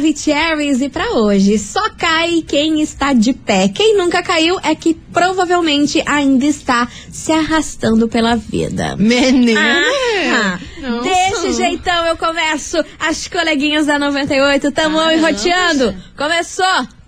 Maravicheries e para hoje só cai quem está de pé. Quem nunca caiu é que provavelmente ainda está se arrastando pela vida. Menina. Ah, desse jeitão eu começo as coleguinhas da 98, tamo Ah, enroteando. Começou,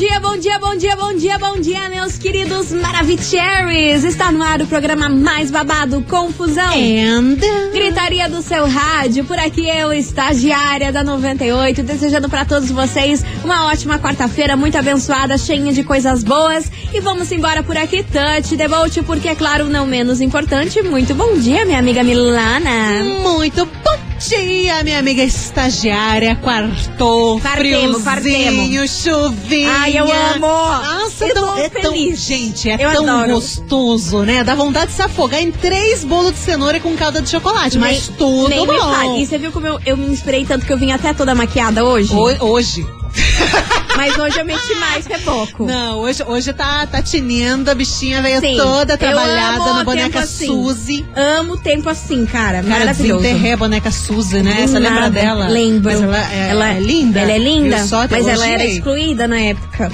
Bom dia, bom dia, bom dia, bom dia, bom dia, meus queridos Maravicheries. Está no ar o programa mais babado, Confusão. And... Gritaria do seu rádio, por aqui eu, estagiária da 98, desejando para todos vocês uma ótima quarta-feira, muito abençoada, cheia de coisas boas. E vamos embora por aqui, touch, devote, porque é claro, não menos importante, muito bom dia, minha amiga Milana. Muito bom dia, minha amiga estagiária. Quartou, Quartemo, friozinho, chuvinha. Ai, eu amo. Nossa, Eu tão, é tão- feliz. gente, é Eu tão adoro. gostoso, né? Dá vontade de se afogar em três bolos de cenoura com calda de chocolate, mas Nem- tudo nem bom. E você viu como eu, eu me inspirei tanto que eu vim até toda maquiada hoje? Ho- Hoje. Mas hoje eu meti mais reboco. Não, hoje, hoje tá, tá tinindo, a bichinha veio Sim, toda trabalhada na o boneca assim. Suzy. Amo tempo assim, cara. Cara, desenterrei a boneca Suzy, né? Você lembra dela? Lembro. Mas ela é, é linda. Ela é linda, mas ela era excluída na época.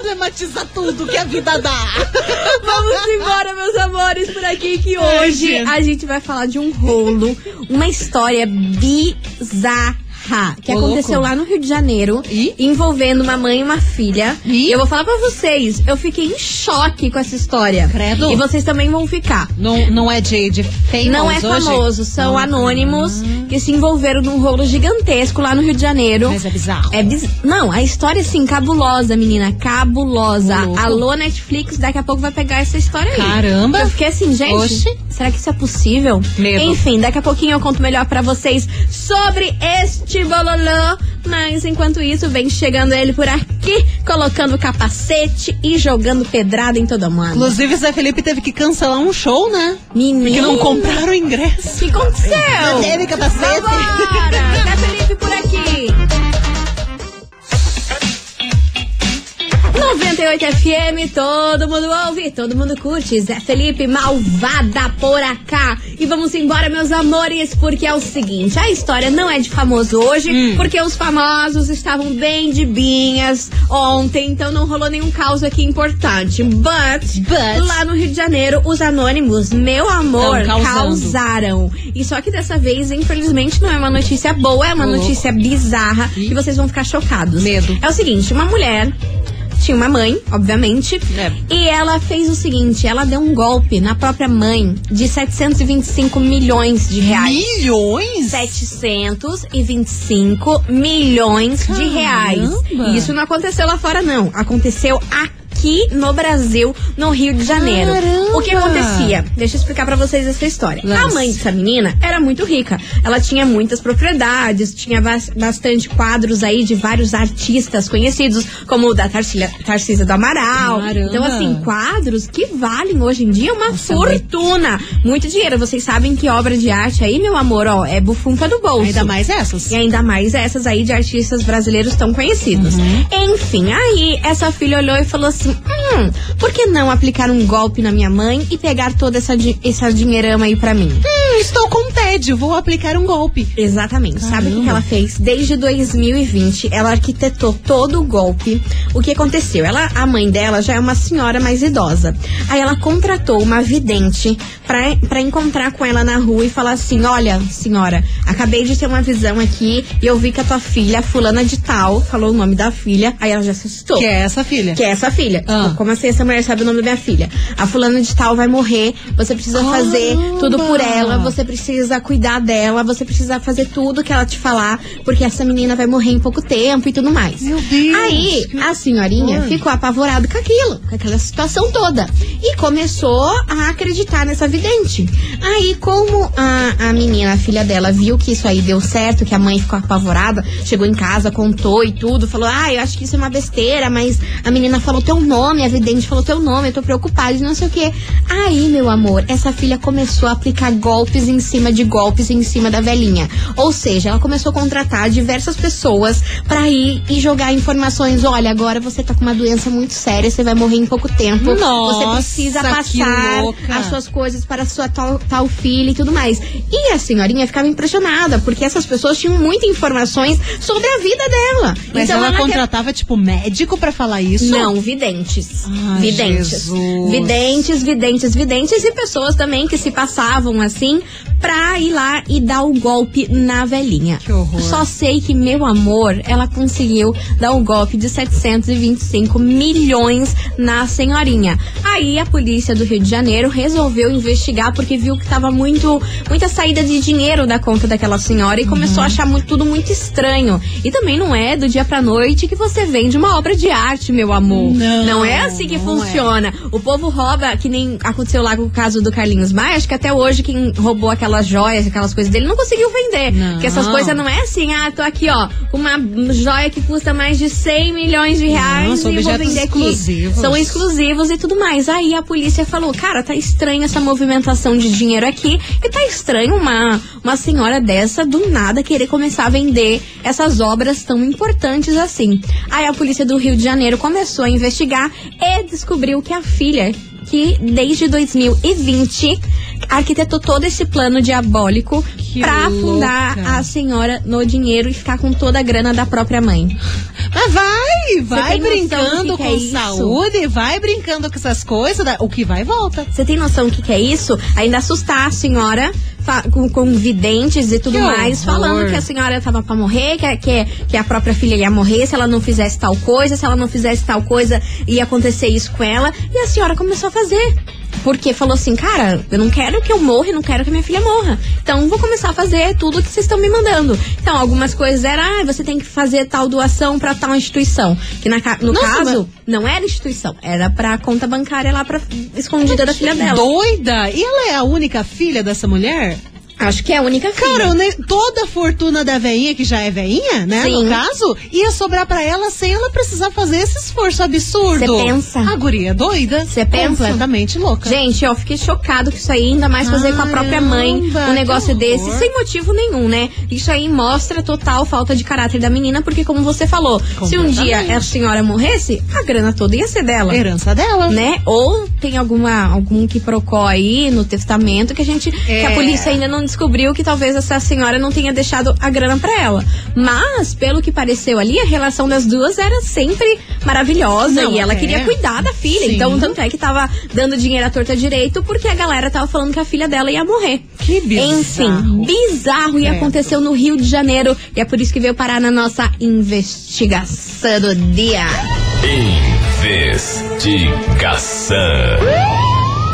Problematizar tudo que a vida dá. Vamos embora, meus amores, por aqui que hoje a gente vai falar de um rolo, uma história bizarra. Que Ô, aconteceu louco. lá no Rio de Janeiro, Ih. envolvendo uma mãe e uma filha. E eu vou falar pra vocês, eu fiquei em choque com essa história. Credo. E vocês também vão ficar. Não, não é de, de famous Não é hoje? famoso, são Ah. anônimos que se envolveram num rolo gigantesco lá no Rio de Janeiro. Mas é bizarro. É biz... Não, a história, assim, cabulosa, menina. Cabulosa. Alô, Netflix, daqui a pouco vai pegar essa história aí. Caramba. Eu fiquei assim, gente. Oxi. Será que isso é possível? Medo. Enfim, daqui a pouquinho eu conto melhor pra vocês sobre este bololô. Mas enquanto isso, vem chegando ele por aqui, colocando capacete e jogando pedrada em todo mundo. Inclusive, Zé Felipe teve que cancelar um show, né? Menino. Porque não compraram o ingresso. O que aconteceu? Não teve capacete. Vambora! Zé Felipe por aqui. 98 FM, todo mundo ouve, todo mundo curte. Zé Felipe, malvada por acá. E vamos embora, meus amores, porque é o seguinte: a história não é de famoso hoje, Hum. porque os famosos estavam bem de binhas ontem, então não rolou nenhum caos aqui importante. But, But. lá no Rio de Janeiro, os anônimos, meu amor, causaram. E só que dessa vez, infelizmente, não é uma notícia boa, é uma louco. notícia bizarra e vocês vão ficar chocados. Medo. É o seguinte, uma mulher tinha uma mãe, obviamente, É. e ela fez o seguinte, ela deu um golpe na própria mãe de 725 milhões de reais. Milhões? 725 milhões de reais. Caramba. E isso não aconteceu lá fora, não. Aconteceu aqui no Brasil, no Rio de Janeiro. Caramba. O que acontecia? Deixa eu explicar pra vocês essa história. Lance. A mãe dessa menina era muito rica. Ela tinha muitas propriedades, tinha bas- bastante quadros aí de vários artistas conhecidos, como o da Tarsila- Tarcísia do Amaral. Caramba. Então, assim, quadros que valem hoje em dia uma Nossa, fortuna. Muito dinheiro. Vocês sabem que obra de arte aí, meu amor, ó, é bufunfa do bolso. Ainda mais essas. E ainda mais essas aí de artistas brasileiros tão conhecidos. Enfim, aí essa filha olhou e falou assim: hum, por que não aplicar um golpe na minha mãe e pegar toda essa, di- essa dinheirama aí pra mim? Hum, estou com tédio, vou aplicar um golpe. Exatamente. Sabe o que Caramba. ela fez? Desde 2020, ela arquitetou todo o golpe. O que aconteceu? Ela, a mãe dela já é uma senhora mais idosa. Aí ela contratou uma vidente pra, pra encontrar com ela na rua e falar assim: Olha, senhora, acabei de ter uma visão aqui e eu vi que a tua filha, fulana de tal, falou o nome da filha. Aí ela já se assustou. Que é essa filha? Que é essa filha. Ah. Como assim essa mulher sabe o nome da minha filha? A fulana de tal vai morrer, você precisa fazer Caramba. tudo por ela, você precisa cuidar dela, você precisa fazer tudo que ela te falar, porque essa menina vai morrer em pouco tempo e tudo mais. Meu Deus, Aí, a senhorinha horror. ficou apavorada com aquilo, com aquela situação toda. E começou a acreditar nessa vidente. Aí, como a, a menina, a filha dela, viu que isso aí deu certo, que a mãe ficou apavorada, chegou em casa, contou e tudo, falou: Ah, eu acho que isso é uma besteira, mas a menina falou teu nome, a vidente falou teu nome, eu tô preocupada e não sei o quê. Aí, meu amor, essa filha começou a aplicar golpes em cima de golpes em cima da velhinha. Ou seja, ela começou a contratar diversas pessoas pra ir e jogar informações. Olha, agora você tá com uma doença muito séria, você vai morrer em pouco tempo. Nossa, você precisa passar as suas coisas para a sua tal, tal filha e tudo mais. E a senhorinha ficava impressionada, porque essas pessoas tinham muitas informações sobre a vida dela. Mas então ela, ela quer- contratava, tipo, médico pra falar isso? não, videntes. Ai, videntes. Jesus. Videntes, videntes, videntes e pessoas também que se passavam assim pra ir lá e dar o golpe na velhinha. Que horror. Só sei que, meu amor, ela conseguiu dar um golpe de 725 milhões na senhorinha. Aí a polícia do Rio de Janeiro resolveu investigar porque viu que tava muito muita saída de dinheiro da conta daquela senhora e começou Uhum. a achar muito, tudo muito estranho. E também não é do dia pra noite que você vende uma obra de arte, meu amor. Não, é assim que não é. funciona. O povo rouba, que nem aconteceu lá com o caso do Carlinhos Maia, acho que até hoje quem roubou aquelas joias, aquelas coisas dele, não conseguiu vender. Não. Porque essas coisas não é assim, ah, tô aqui, ó, uma joia que custa mais de 100 milhões de reais Não, são e vou vender aqui. exclusivos. São exclusivos e tudo mais. Aí a polícia falou, cara, tá estranha essa movimentação de dinheiro aqui e tá estranho uma, uma senhora dessa do nada querer começar a vender essas obras tão importantes assim. Aí a polícia do Rio de Janeiro começou a investigar e descobriu que a filha que desde 2020 arquitetou todo esse plano diabólico pra afundar a senhora no dinheiro e ficar com toda a grana da própria mãe. Mas vai, vai do brincando que que com é saúde, vai brincando com essas coisas, o que vai volta. Você tem noção do que, que é isso? Ainda assustar a senhora com, com videntes e tudo Que mais, horror. falando que a senhora tava pra morrer, que, que, que a própria filha ia morrer se ela não fizesse tal coisa, se ela não fizesse tal coisa, ia acontecer isso com ela. E a senhora começou a fazer. Porque falou assim, cara, eu não quero que eu morra não quero que minha filha morra. Então vou começar a fazer tudo que vocês estão me mandando. Então, algumas coisas eram, ah, você tem que fazer tal doação pra tal instituição. Que na no Nossa, caso, não era instituição, era pra conta bancária lá pra escondida da filha dela. Doida! E ela é a única filha dessa mulher? Acho que é a única filha. Cara, toda a fortuna da veinha, que já é veinha, né? Sim. No caso, ia sobrar pra ela sem ela precisar fazer esse esforço absurdo. Cê pensa? A guria é doida. Cê pensa? Completamente louca. Gente, eu fiquei chocado com isso aí, ainda mais fazer com a própria mãe Caramba, um negócio desse, sem motivo nenhum, né? Isso aí mostra total falta de caráter da menina, porque como você falou, se um dia a senhora morresse, a grana toda ia ser dela. Herança dela. Né? Ou tem alguma algum que procó aí no testamento que a gente que a É. polícia ainda não descobriu que talvez essa senhora não tenha deixado a grana pra ela. Mas pelo que pareceu ali, a relação das duas era sempre maravilhosa Não, e ela é. queria cuidar da filha. Sim. Então tanto é que tava dando dinheiro à torta direito porque a galera tava falando que a filha dela ia morrer. Que bizarro. Enfim, bizarro e Credo. aconteceu no Rio de Janeiro e é por isso que veio parar na nossa investigação do dia. Investigação.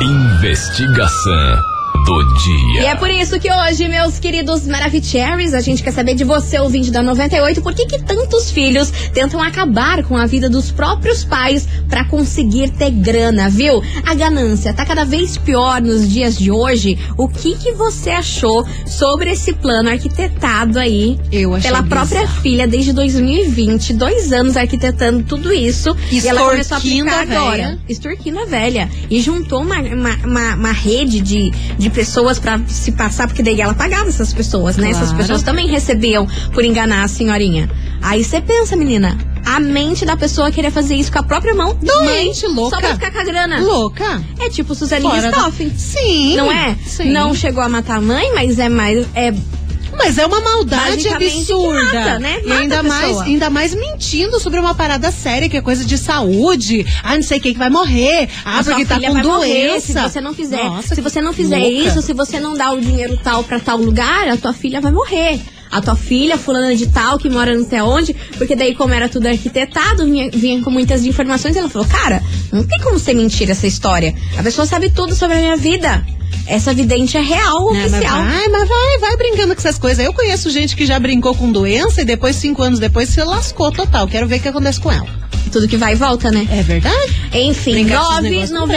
Investigação do dia. E é por isso que hoje, meus queridos Maravicheries, a gente quer saber de você, ouvinte da 98, por que que tantos filhos tentam acabar com a vida dos próprios pais pra conseguir ter grana, viu? A ganância tá cada vez pior nos dias de hoje. O que que você achou sobre esse plano arquitetado aí Eu achei pela própria bizarro. filha desde 2020, dois anos arquitetando tudo isso e ela começou a aplicar a véia. agora extorquindo a velha. E juntou uma, uma, uma, uma rede de, de pessoas pra se passar, porque daí ela pagava essas pessoas, né? Essas Claro. pessoas também recebiam por enganar a senhorinha. Aí você pensa, menina, a mente da pessoa querer fazer isso com a própria mão, Doente, mãe, louca. só pra ficar com a grana. Louca. É tipo Suzane Fora da- Ristoffen. Sim. Não é? Sim. Não chegou a matar a mãe, mas é mais. É, Mas é uma maldade absurda. mata, né? E Mata ainda a mais, ainda mais mentindo sobre uma parada séria, que é coisa de saúde. Ah, não sei quem que vai morrer. Ah, a porque tá com vai morrer doença. se você não fizer. Nossa, se você não fizer louca. isso, se você não dá o dinheiro tal pra tal lugar, a tua filha vai morrer. A tua filha, fulana de tal, que mora não sei aonde, porque daí, como era tudo arquitetado, vinha, vinha com muitas informações, ela falou, cara, não tem como ser mentira essa história. A pessoa sabe tudo sobre a minha vida. Essa vidente é real, É, mas oficial. vai, mas vai, vai brincando com essas coisas. Eu conheço gente que já brincou com doença e depois, cinco anos depois, se lascou total. Quero ver o que acontece com ela. Tudo que vai e volta, né? É verdade? Enfim, Brincar com esses negócios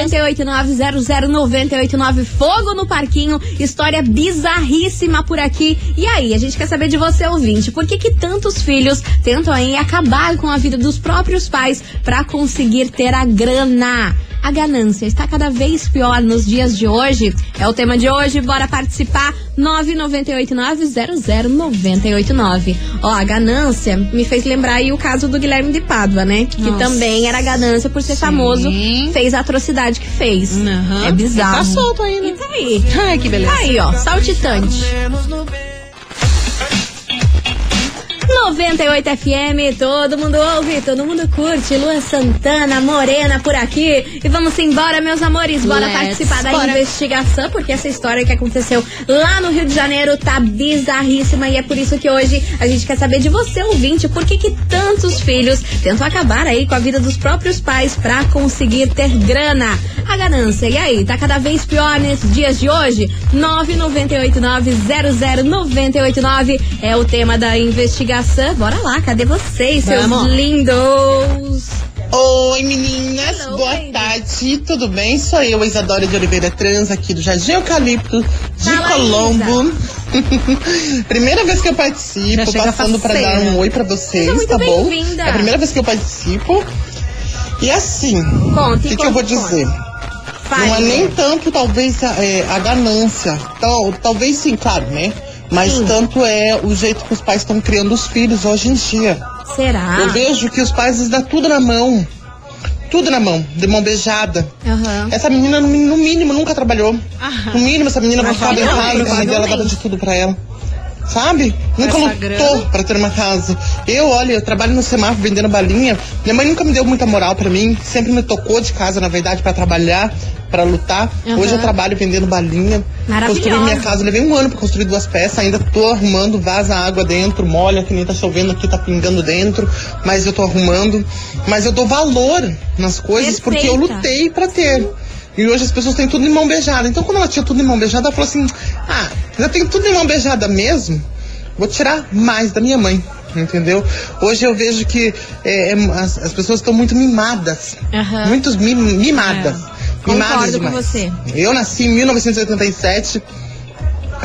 998900989 Fogo no parquinho, história bizarríssima por aqui. E aí, a gente quer saber de você, ouvinte, por que que tantos filhos tentam aí acabar com a vida dos próprios pais pra conseguir ter a grana? A ganância está cada vez pior nos dias de hoje. É o tema de hoje, bora participar. 998900989. Ó, a ganância me fez lembrar aí o caso do Guilherme de Pádua, né? Que Nossa. também era ganância por ser Sim. famoso, fez a atrocidade que fez. Aham. É bizarro. Tá solto aí, né? E tá aí. Ai, que beleza. Tá aí, ó, saltitante. 98 FM, todo mundo ouve, todo mundo curte. Lua Santana, Morena por aqui. E vamos embora, meus amores. Bora Let's participar da bora. investigação, porque essa história que aconteceu lá no Rio de Janeiro tá bizarríssima. E é por isso que hoje a gente quer saber de você, ouvinte, por que, que tantos filhos tentam acabar aí com a vida dos próprios pais pra conseguir ter grana. A ganância, e aí, tá cada vez pior nesses dias de hoje? 998900989 é o tema da investigação. Bora lá, cadê vocês, seus Vamos. lindos? Oi meninas, Hello, boa baby. tarde, tudo bem? Sou eu, Isadora de Oliveira Trans, aqui do Jardim Eucalipto de Fala, Colombo. primeira vez que eu participo, passando pra dar um oi pra vocês, Seja muito tá bom? bem-vinda. É a primeira vez que eu participo. E assim, o que, que eu vou dizer? Fale. Não é nem tanto, talvez, a, é, a ganância. Tal, talvez sim, claro, né? Mas Sim. tanto é o jeito que os pais estão criando os filhos hoje em dia. Será? Eu vejo que os pais dão tudo na mão. Tudo na mão, de mão beijada. Aham. Essa menina, no, mínimo, nunca trabalhou. Aham. No mínimo, essa menina em não, casa, a mãe dela dava de tudo pra ela. Sabe? Nunca lutou pra ter uma casa. Eu, olha, eu trabalho no semáforo vendendo balinha. Minha mãe nunca me deu muita moral pra mim. Sempre me tocou de casa, na verdade, pra trabalhar, pra lutar. Aham. Hoje eu trabalho vendendo balinha. Construí minha casa. Levei um ano pra construir duas peças. Ainda tô arrumando, vaza água dentro, molha, que nem tá chovendo aqui, tá pingando dentro. Mas eu tô arrumando. Mas eu dou valor nas coisas porque eu lutei pra ter. E hoje as pessoas têm tudo em mão beijada. Então, quando ela tinha tudo em mão beijada, ela falou assim: Ah, já tem tudo em mão beijada mesmo? Vou tirar mais da minha mãe. Entendeu? Hoje eu vejo que é, é, as, as pessoas estão muito mimadas. Aham. Muitos mi- mimadas. É. Mimadas Concordo com demais. você. Eu nasci em 1987.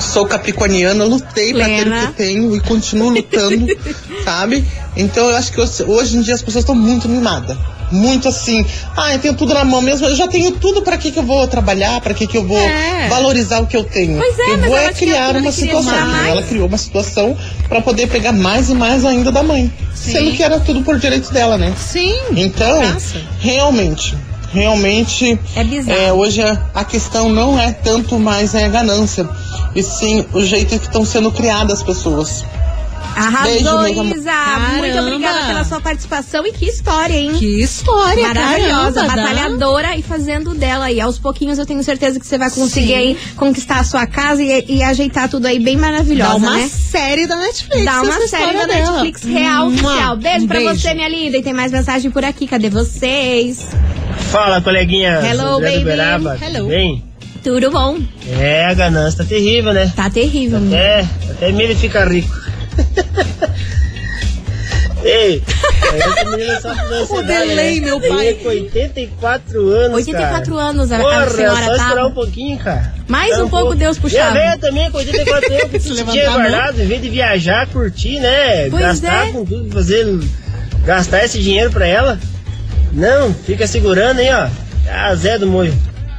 Sou capricorniana, lutei pra ter o que tenho e continuo lutando, sabe? Então eu acho que hoje, em dia as pessoas estão muito mimadas. Muito assim, ah, eu tenho tudo na mão mesmo, eu já tenho tudo, pra que que eu vou trabalhar, pra que que eu vou É. valorizar o que eu tenho? Pois é, eu mas vou ela é criar uma situação. Ela criou uma situação pra poder pegar mais e mais ainda da mãe. Sendo que era tudo por direito dela, né? Sim. Então, realmente, realmente, É bizarro. é, hoje a, a questão não é tanto mais a ganância, e sim o jeito que estão sendo criadas as pessoas. Arrasou, Beijo, Isa. Muito Caramba. obrigada pela sua participação e que história, hein? Que história, Maravilhosa, caramba, batalhadora e fazendo dela. E aos pouquinhos eu tenho certeza que você vai conseguir aí conquistar a sua casa e, e ajeitar tudo aí bem maravilhosa, Dá uma né? série da Netflix. Dá uma essa série da dela. Netflix real oficial. Beijo Um pra beijo. você, minha linda. E tem mais mensagem por aqui. Cadê vocês? Fala, coleguinha. Hello, do baby. Beraba, Hello. tudo bem? Tudo bom? É, a ganância tá terrível, né? Tá terrível. menino. É, até milho fica rico. Ei, essa menina só com ansiedade, O delay, né? meu pai. Com 84 anos, 84 cara. anos a, a Porra, senhora só esperar tá. um pouquinho, cara. Mais Espera um pouco, Deus E a velha também, com 84 anos, que Se tinha a mão. guardado, em vez de viajar, curtir, né? Pois gastar é. com tudo, fazer... Gastar esse dinheiro pra ela. Não, fica segurando aí, ó. Ah, Zé do Moio.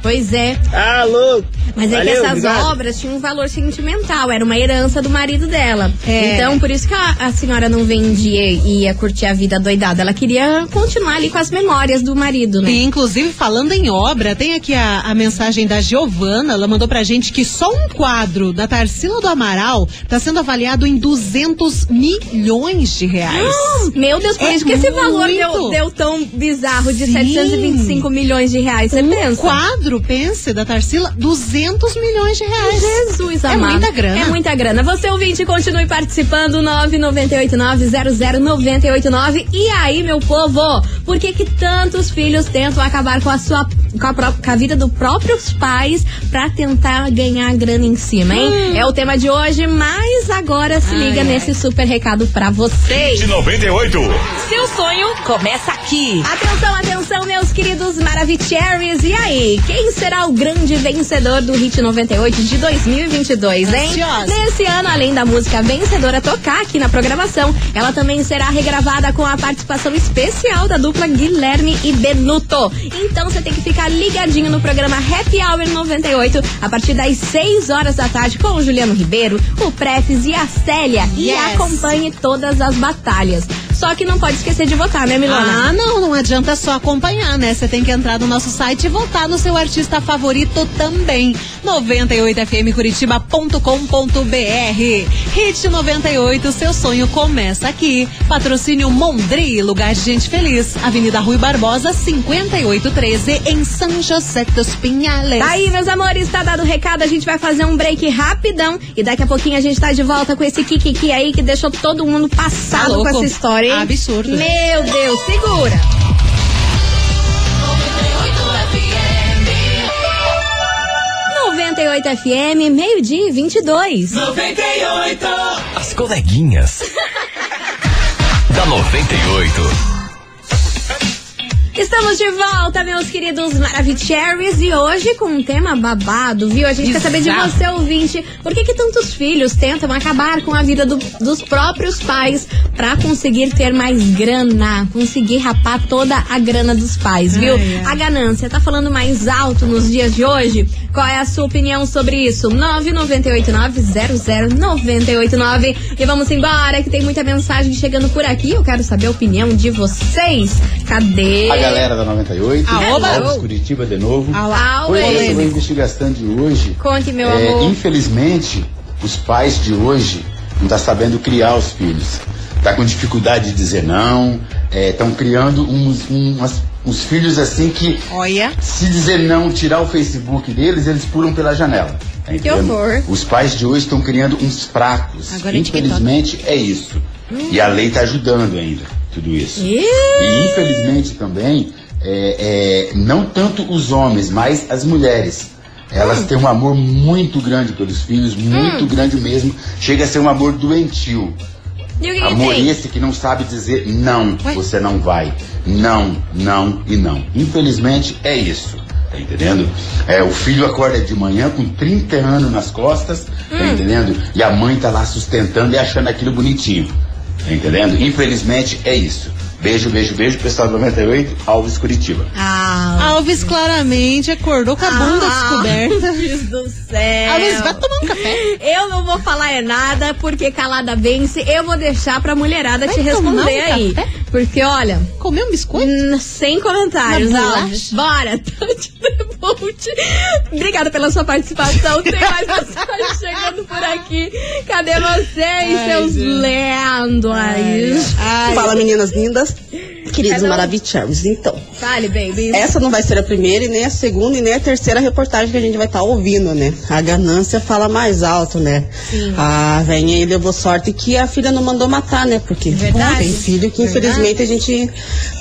Pois é. Ah, louco. Mas é Valeu, que essas obrigado. obras tinham um valor sentimental, era uma herança do marido dela. É. Então, por isso que a, a senhora não vendia e ia curtir a vida doidada. Ela queria continuar ali com as memórias do marido, né? E, inclusive, falando em obra, tem aqui a, a mensagem da Giovana. Ela mandou pra gente que só um quadro da Tarsila do Amaral tá sendo avaliado em 200 milhões de reais. Meu Deus, por É isso que esse valor deu, deu tão bizarro de Sim. 725 milhões de reais. Você um pensa? quadro, pense, da Tarsila, 200 200 milhões de reais. Jesus, É amado. muita grana. É muita grana. Você ouvinte, continue participando. 998900989. E aí, meu povo, por que que tantos filhos tentam acabar com a sua com a, pró- com a vida dos próprios pais pra tentar ganhar grana em cima, hein? É o tema de hoje, mas agora se liga nesse super recado pra vocês. De 98. Seu sonho começa aqui. Atenção, atenção, meus queridos Maravicheries. E aí, quem será o grande vencedor do Hit 98 de 2022, hein? Ansiosa. Nesse ano, além da música vencedora tocar aqui na programação, ela também será regravada com a participação especial da dupla Guilherme e Benuto. Então você tem que ficar ligadinho no programa Happy Hour 98 a partir das 6 horas da tarde com o Juliano Ribeiro, o Prefis e a Célia. E Yes. acompanhe todas as batalhas. Só que não pode esquecer de votar, né, Milona? Ah, não, não adianta só acompanhar, né? Você tem que entrar no nosso site e votar no seu artista favorito também. 98fmcuritiba.com.br Hit 98, seu sonho começa aqui. Patrocínio Mondri, lugar de gente feliz. Avenida Rui Barbosa, 5813, em São José dos Pinhales. Tá aí, meus amores, tá dado o recado. A gente vai fazer um break rapidão. E daqui a pouquinho a gente tá de volta com esse Kikiki aí que deixou todo mundo passado Tá com essa história, hein? Absurdo. Meu Deus, segura. Noventa 98 FM, meio-dia e 22. As coleguinhas. da 98. Estamos de volta, meus queridos Maravicheries, e hoje com um tema babado, viu? A gente quer saber de Exato. você, ouvinte, por que, que tantos filhos tentam acabar com a vida do- dos próprios pais pra conseguir ter mais grana, conseguir rapar toda a grana dos pais, viu? Ai, ai. A ganância tá falando mais alto nos dias de hoje? Qual é a sua opinião sobre isso? 998900989 e vamos embora que tem muita mensagem chegando por aqui. Eu quero saber a opinião de vocês. Cadê? A galera da 98, Aoba. Alves Curitiba de novo. Alá. Au, Pois é, Polêmico. sobre a investigação de hoje. Conte, meu é, amor. Infelizmente, os pais de hoje não estão sabendo criar os filhos. Tá com dificuldade de dizer não. Estão criando uns, umas- uns filhos assim que, Olha. se dizer não, tirar o Facebook deles, eles pulam pela janela. Tá entendendo? horror. Os pais de hoje estão criando uns fracos. Agora é. Infelizmente, é isso. E a lei está ajudando ainda tudo isso. E infelizmente também, é, é, não tanto os homens, mas as mulheres. Elas têm um amor muito grande pelos filhos, muito grande mesmo. Chega a ser um amor doentio. Que, que Amor tem? esse que não sabe dizer não, Ué? você não vai. Não, não e não. Infelizmente é isso. Tá entendendo? É, o filho acorda de manhã com 30 anos nas costas, tá Hum. entendendo? E a mãe tá lá sustentando e achando aquilo bonitinho. Tá entendendo? Infelizmente é isso. Beijo, beijo, beijo, pessoal do 98, Alves Curitiba. Ah, Alves claramente acordou com a bunda descoberta. Deus do céu. Alves, vai tomar um café. Eu não vou falar é nada, porque calada vence. Eu vou deixar pra mulherada Vai te tomar responder um aí. café? Porque, olha, Comeu um biscoito? hum, sem comentários, Alves. Bora, Tante Obrigada pela sua participação. Tem mais mensagem chegando por aqui. Cadê vocês, seus lendas? Ai, Fala meninas lindas, queridos Hello. maravilhosos. Então, Fale, baby. essa não vai ser a primeira, e nem a segunda, e nem a terceira reportagem que a gente vai estar ouvindo, né? A ganância fala mais alto, né? A velhinha aí levou sorte que a filha não mandou matar, né? Porque Verdade. tem filho que Verdade. infelizmente a gente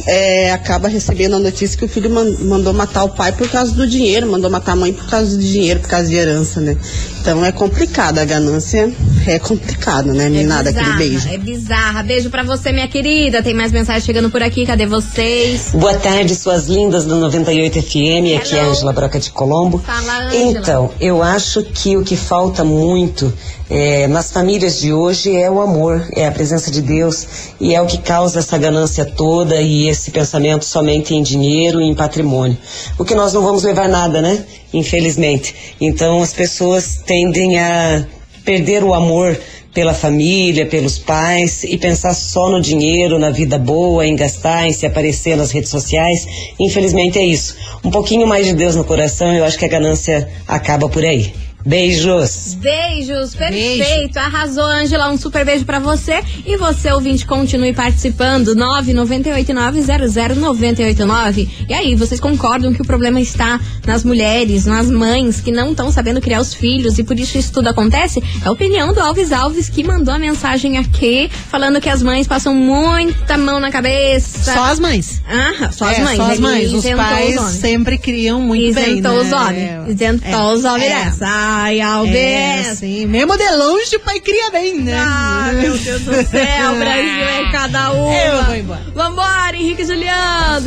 é, acaba recebendo a notícia que o filho man- mandou matar o pai por causa do dinheiro, mandou matar a mãe por causa do dinheiro, por causa de herança, né? Então é complicado, a ganância é complicado, né? Meninada, aquele bizarra, beijo. É bizarra. Beijo pra você, minha querida. Tem mais mensagem chegando por aqui. Cadê vocês? Boa tarde, suas lindas do 98 FM. Aqui é a Hello. Ângela Broca de Colombo. Fala. Então, eu acho que o que falta muito é, nas famílias de hoje é o amor, é a presença de Deus e é o que causa essa ganância toda e esse pensamento somente em dinheiro e em patrimônio. O que nós não vamos levar nada, né? Infelizmente. Então as pessoas tendem a perder o amor pela família, pelos pais e pensar só no dinheiro, na vida boa, em gastar, em se aparecer nas redes sociais. Infelizmente é isso. Um pouquinho mais de Deus no coração, eu acho que a ganância acaba por aí. Beijos. Beijos, perfeito. Arrasou, Ângela. Um super beijo pra você. E você, ouvinte, continue participando. 998900989. E aí, vocês concordam que o problema está nas mulheres, nas mães que não estão sabendo criar os filhos e por isso isso tudo acontece? É a opinião do Alves Alves que mandou a mensagem aqui falando que as mães passam muita mão na cabeça. Só as mães. Ah, só as É, mães. Só as Ele mães. Os isentou pais homens. sempre criam muito bem. Isentou né? os homens. Isentou É. os homens É. dessa. Ai, Alves. É, sim. Mesmo de longe, o pai cria bem, né? Ah, meu Deus do céu, Brasil é cada uma. Eu vou embora. Vambora, Henrique e Juliano.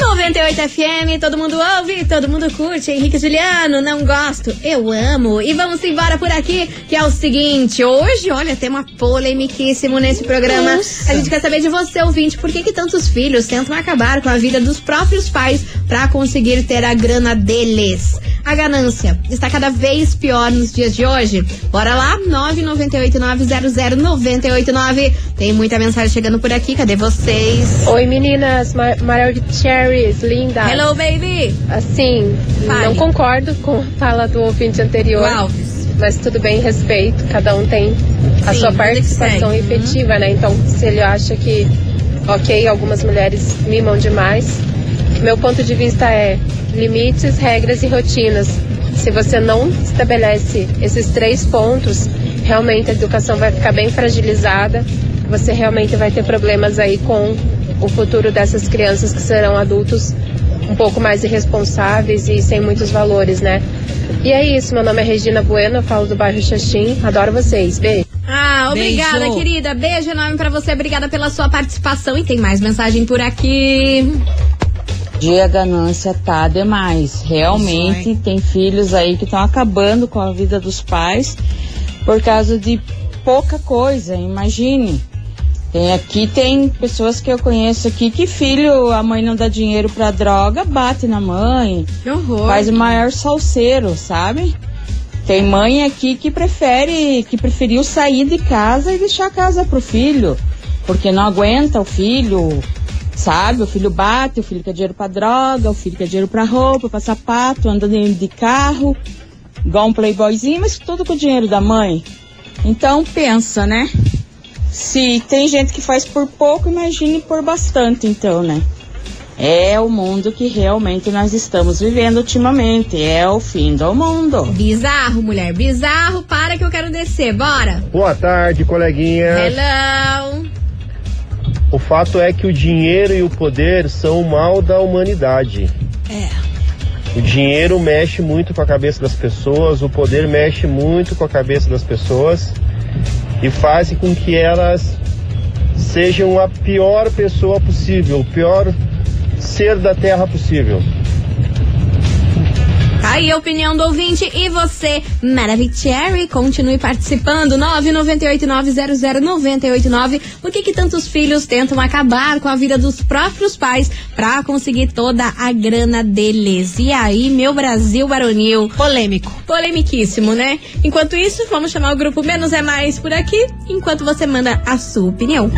98 FM, todo mundo ouve, todo mundo curte. Henrique Juliano, não gosto, eu amo. E vamos embora por aqui, que é o seguinte: hoje, olha, tem uma polemiquíssimo nesse programa. Nossa. A gente quer saber de você, ouvinte, por que, que tantos filhos tentam acabar com a vida dos próprios pais pra conseguir ter a grana deles? A ganância está cada vez pior nos dias de hoje. Bora lá, 998900989. Tem muita mensagem chegando por aqui, cadê vocês? Oi meninas, Mar Marel de Cherries, linda. Hello, baby! Assim, não concordo com a fala do ouvinte anterior. Alves. Mas tudo bem, respeito. Cada um tem a Sim, sua participação. Uhum. efetiva, né? Então, se ele acha que, ok, algumas mulheres mimam demais, meu ponto de vista é limites, regras e rotinas. Se você não estabelece esses três pontos, realmente a educação vai ficar bem fragilizada. Você realmente vai ter problemas aí com o futuro dessas crianças que serão adultos um pouco mais irresponsáveis e sem muitos valores, né? E é isso, meu nome é Regina Bueno, eu falo do bairro Xaxim, adoro vocês, beijo. Ah, obrigada, Beijo. querida. Beijo enorme pra você. Obrigada pela sua participação. E tem mais mensagem por aqui. dia ganância tá demais. Realmente Isso, tem filhos aí que estão acabando com a vida dos pais por causa de pouca coisa. Imagine. Tem aqui tem pessoas que eu conheço aqui que filho, a mãe não dá dinheiro pra droga, bate na mãe, Que horror. faz o maior salseiro, sabe? Tem mãe aqui que prefere, que preferiu sair de casa e deixar a casa pro filho, porque não aguenta o filho, sabe? O filho bate, o filho quer dinheiro pra droga, o filho quer dinheiro pra roupa, pra sapato, anda de, de carro, igual um playboyzinho, mas tudo com o dinheiro da mãe. Então pensa, né? Se tem gente que faz por pouco, imagine por bastante, então, né? É o mundo que realmente nós estamos vivendo ultimamente. É o fim do mundo. Bizarro, mulher. Bizarro. Para que eu quero descer. Bora. Boa tarde, coleguinha. Hello. O fato é que o dinheiro e o poder são o mal da humanidade. É. O dinheiro mexe muito com a cabeça das pessoas, o poder mexe muito com a cabeça das pessoas e faz com que elas sejam a pior pessoa possível, o pior ser da terra possível. Tá aí a opinião do ouvinte. E você, Maravicherry, continue participando. 998900989. Por que que tantos filhos tentam acabar com a vida dos próprios pais pra conseguir toda a grana deles? E aí, meu Brasil baronil? Polêmico. Polemiquíssimo, né? Enquanto isso, vamos chamar o grupo Menos é Mais por aqui, enquanto você manda a sua opinião.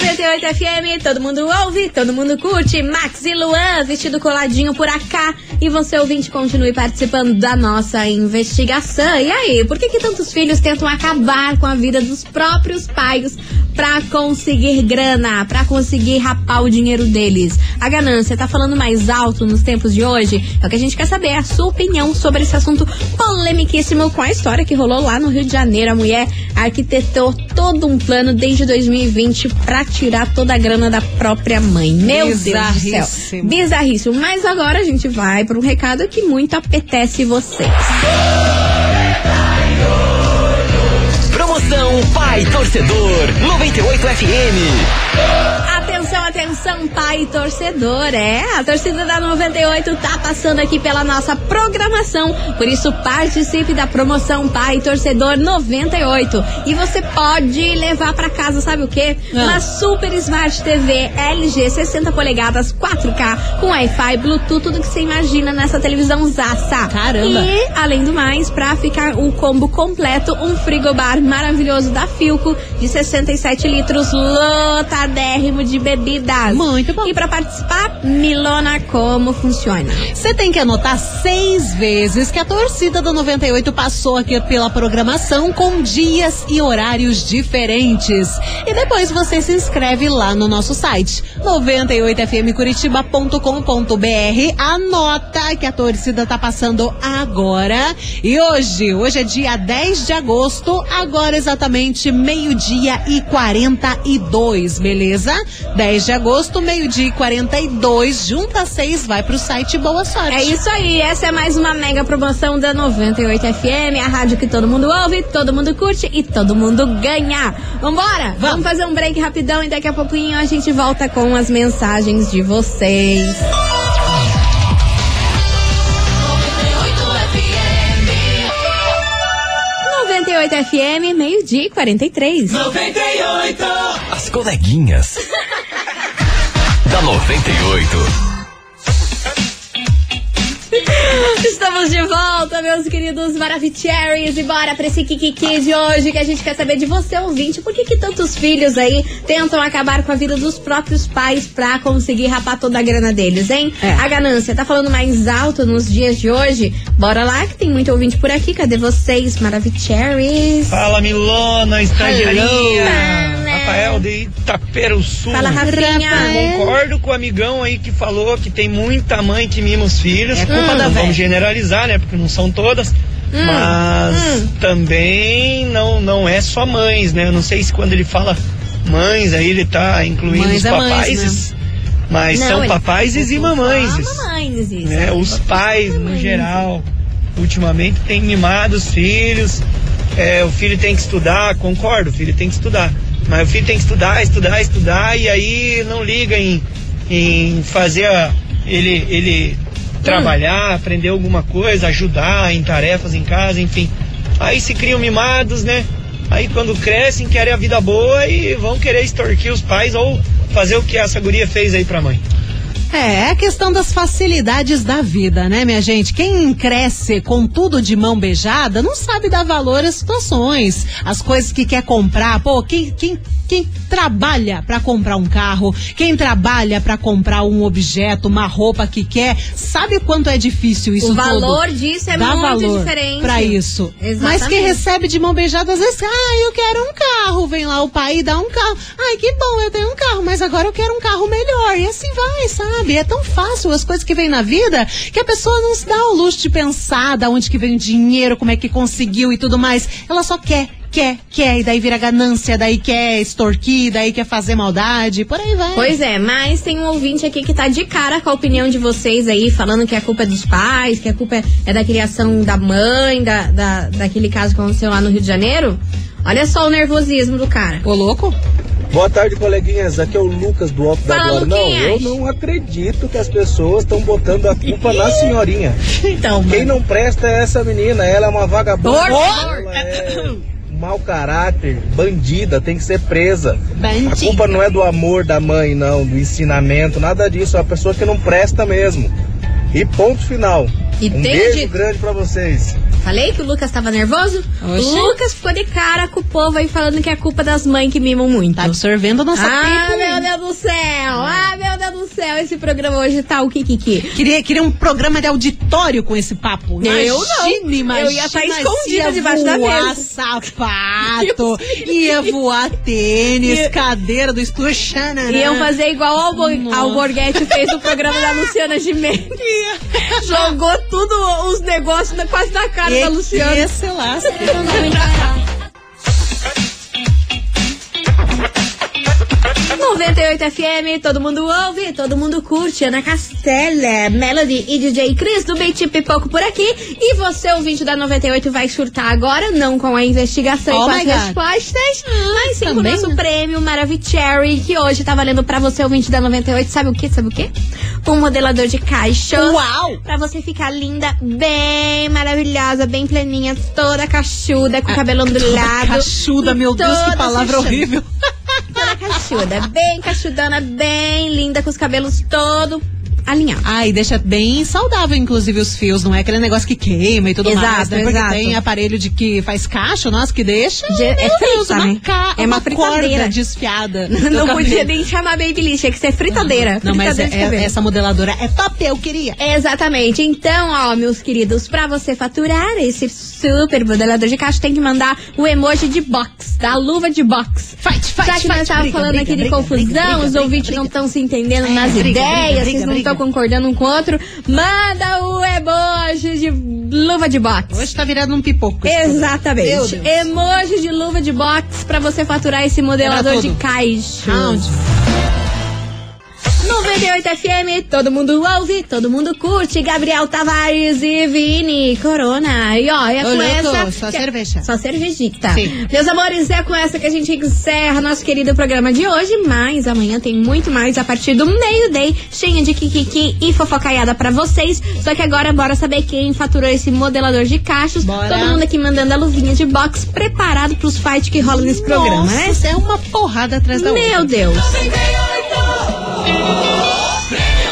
98 FM, todo mundo ouve, todo mundo curte. Max e Luan, vestido coladinho por acá. E você, ouvinte, continue participando da nossa investigação. E aí, por que, que tantos filhos tentam acabar com a vida dos próprios pais pra conseguir grana, pra conseguir rapar o dinheiro deles? A ganância tá falando mais alto nos tempos de hoje? É o que a gente quer saber, a sua opinião sobre esse assunto polemiquíssimo com a história que rolou lá no Rio de Janeiro. A mulher arquitetou todo um plano desde 2020 pra tirar toda a grana da própria mãe. Meu Deus do céu. Bizarríssimo. Mas agora a gente vai para um recado que muito apetece vocês. Promoção Pai Torcedor 98 FM. Atenção, atenção, pai torcedor. É, a torcida da 98 tá passando aqui pela nossa programação. Por isso, participe da promoção Pai Torcedor 98. E você pode levar pra casa, sabe o quê? Ah. Uma Super Smart TV LG 60 polegadas 4K com Wi-Fi, Bluetooth, tudo que você imagina nessa televisão zaça. Caramba. E, além do mais, pra ficar o combo completo, um frigobar maravilhoso da Filco de 67 litros, lotadérrimo de bebidas. Muito bom. E pra participar, Milona, como funciona? Você tem que anotar seis vezes que a torcida do 98 passou aqui pela programação com dias e horários diferentes. E depois você se inscreve lá no nosso site 98fmcuritiba.com.br. Anota que a torcida tá passando agora. E hoje, hoje é dia 10 de agosto, agora exatamente meio-dia e 42, beleza? 10 de agosto, meio-dia e 42, junta seis, vai pro site Boa Sorte. É isso aí, essa é mais uma mega promoção da 98 FM, a rádio que todo mundo ouve, todo mundo curte e todo mundo ganha. Vambora? Vamos, Vamos fazer um break rapidão e daqui a pouquinho a gente volta com as mensagens de vocês. 98 FM, meio-dia e 43. 98! As coleguinhas. da 98. Estamos de volta, meus queridos Maravicheries, e bora pra esse Kikiki de hoje que a gente quer saber de você, ouvinte. Por que, que tantos filhos aí tentam acabar com a vida dos próprios pais pra conseguir rapar toda a grana deles, hein? É. A ganância tá falando mais alto nos dias de hoje? Bora lá, que tem muito ouvinte por aqui. Cadê vocês, Maravicheries? Fala Milona, estagiaria. Rafael de Itapera Sul. Fala, Rafinha. Concordo com o amigão aí que falou que tem muita mãe que mima os filhos. É culpa não da vamos generalizar, né? Porque não são todas. Hum, Mas também não, não é só mães, né? Eu não sei se quando ele fala mães, aí ele tá incluindo Mães os é mães, papais. Mas Não, são papais e mamães. Mamães, isso. né? Os pais, no geral, ultimamente têm mimado os filhos. É, o filho tem que estudar, concordo, o filho tem que estudar. Mas o filho tem que estudar, estudar, estudar, e aí não liga em, em fazer a- ele, ele trabalhar, aprender alguma coisa, ajudar em tarefas em casa, enfim. Aí se criam mimados, né? Aí quando crescem, querem a vida boa e vão querer extorquir os pais ou fazer o que essa guria fez aí pra mãe. É, é a questão das facilidades da vida, né, minha gente? Quem cresce com tudo de mão beijada não sabe dar valor às situações, as coisas que quer comprar. Pô, quem, quem, quem trabalha pra comprar um carro, quem trabalha pra comprar um objeto, uma roupa que quer, sabe o quanto é difícil isso O valor tudo? disso é Dá muito valor diferente. Pra isso. Mas Exatamente. quem recebe de mão beijada, às vezes, ah, eu quero um carro. Vem lá o pai e dá um carro. Ai, que bom, eu tenho um carro, mas agora eu quero um carro melhor. E assim vai, sabe? É tão fácil as coisas que vêm na vida que a pessoa não se dá o luxo de pensar da onde que vem o dinheiro, como é que conseguiu e tudo mais. Ela só quer. Quer, quer, e daí vira ganância, daí quer extorquir, daí quer fazer maldade, por aí vai. Pois é, mas tem um ouvinte aqui que tá de cara com a opinião de vocês aí, falando que a culpa é dos pais, que a culpa é- é da criação da mãe, da, da, daquele caso que aconteceu lá no Rio de Janeiro. Olha só o nervosismo do cara. Ô, louco? Boa tarde, coleguinhas. Aqui é o Lucas do Alto da Glória. Não, eu não acredito que as pessoas estão botando a culpa na senhorinha. Então, Quem não presta é essa menina. Ela é uma vagabunda. Por favor. Ela é mau caráter, bandida, tem que ser presa. A Bandida. culpa não é do amor da mãe, não, do ensinamento, nada disso. É uma pessoa que não presta mesmo. E ponto final. E um beijo de- grande pra vocês. Falei que o Lucas tava nervoso? O Lucas ficou de cara com o povo aí falando que é culpa das mães que mimam muito. Tá absorvendo a nossa Ah, pipa, hein? meu Deus do céu! Ah, meu Deus do céu! Esse programa hoje tá o Kikiki. Queria, queria um programa de auditório com esse papo. Eu não. Imagina. Eu ia estar escondida ia debaixo da voar mesa. sapato, ia voar tênis, cadeira do estúdio Xanana. Iam fazer igual ao. Alborguete fez no programa da Luciana Gimenez. Jogou tudo os negócios quase na cara da Luciana. Esse 98 FM, todo mundo ouve, todo mundo curte. Ana Castela, Melody e DJ Cris do Beiti Pipoco por aqui. E você, ouvinte da 98, vai surtar agora, não com a investigação Oh e com as God. respostas, mas sim com o nosso né? prêmio Maravicherry, que hoje tá valendo pra você, ouvinte da 98. Sabe o que? Sabe o que? Um modelador de caixa. Uau! Pra você ficar linda, bem maravilhosa, bem pleninha, toda cachuda, com o cabelo ondulado. Cachuda, meu Deus, que palavra horrível. Cachuda, bem cachudana, bem linda, com os cabelos todo alinhado. Ah, e deixa bem saudável, inclusive, os fios. Não é aquele negócio que queima e tudo Exato, mais, né? Porque exato. tem aparelho de que faz cacho, nossa, que deixa. De- é Deus, frita, uma, né? ca- É uma uma fritadeira. corda desfiada. Não podia nem chamar Babyliss, tinha que ser fritadeira. Não, mas fritadeira de é- cabelo. essa modeladora é top, eu queria. Exatamente. Então, ó, meus queridos, pra você faturar esse super modelador de caixa, tem que mandar o emoji de box, da luva de box. Fight, fight, Já que nós estávamos briga, falando briga, aqui de briga, confusão, briga, briga, os ouvintes não estão se entendendo É, nas ideias, vocês não estão concordando um com o outro, manda o emoji de luva de box. Hoje tá virando um pipoco. Exatamente. Emoji de luva de box pra você faturar esse modelador de caixa. Round. 98 FM, todo mundo ouve, todo mundo curte. Gabriel Tavares e Vini Corona. E ó, é Ô, com louco, essa. só que- cerveja. Só cervejita. Sim. Meus amores, é com essa que a gente encerra nosso querido programa de hoje. Mas amanhã tem muito mais a partir do meio-day, cheia de kikiki e fofocaiada pra vocês. Só que agora bora saber quem faturou esse modelador de cachos. Bora. Todo mundo aqui mandando a luvinha de box preparado pros fights que rolam nesse programa, né? Nossa, é uma porrada atrás da outra. Meu Deus.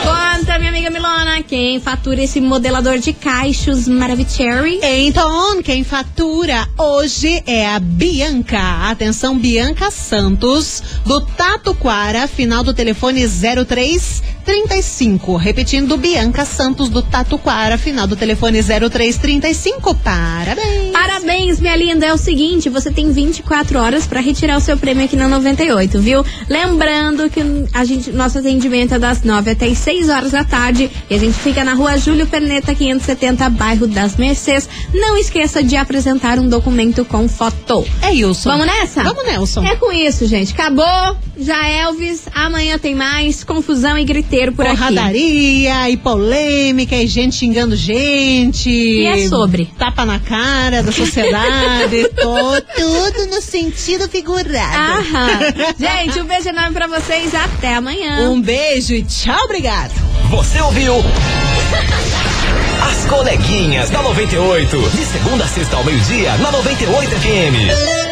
Conta, minha amiga Milona, quem fatura esse modelador de caixos Maravicherry? Então, quem fatura hoje é a Bianca. Atenção, Bianca Santos, do Tatuquara, final do telefone 0335. Repetindo, Bianca Santos, do Tatuquara, final do telefone 0335. Parabéns. Parabéns, minha linda. É o seguinte, você tem 24 horas pra retirar o seu prêmio aqui na 98, viu? Lembrando que a gente, nosso atendimento é das 9 até as 6 horas da tarde e a gente fica na rua Júlio Perneta, 570, bairro das Mercês. Não esqueça de apresentar um documento com foto. É Wilson. Vamos nessa? Vamos, Nelson. É com isso, gente. Acabou. Já Elvis. Amanhã tem mais confusão e griteiro por aqui. Porradaria e polêmica e gente xingando gente. E é sobre? Tapa na cara da sociedade. Tô tudo no sentido figurado. Aham. Gente, um beijo enorme pra vocês. Até amanhã. Um beijo e tchau, obrigado. Você ouviu? As coleguinhas da 98. De segunda a sexta ao meio-dia, na 98 FM.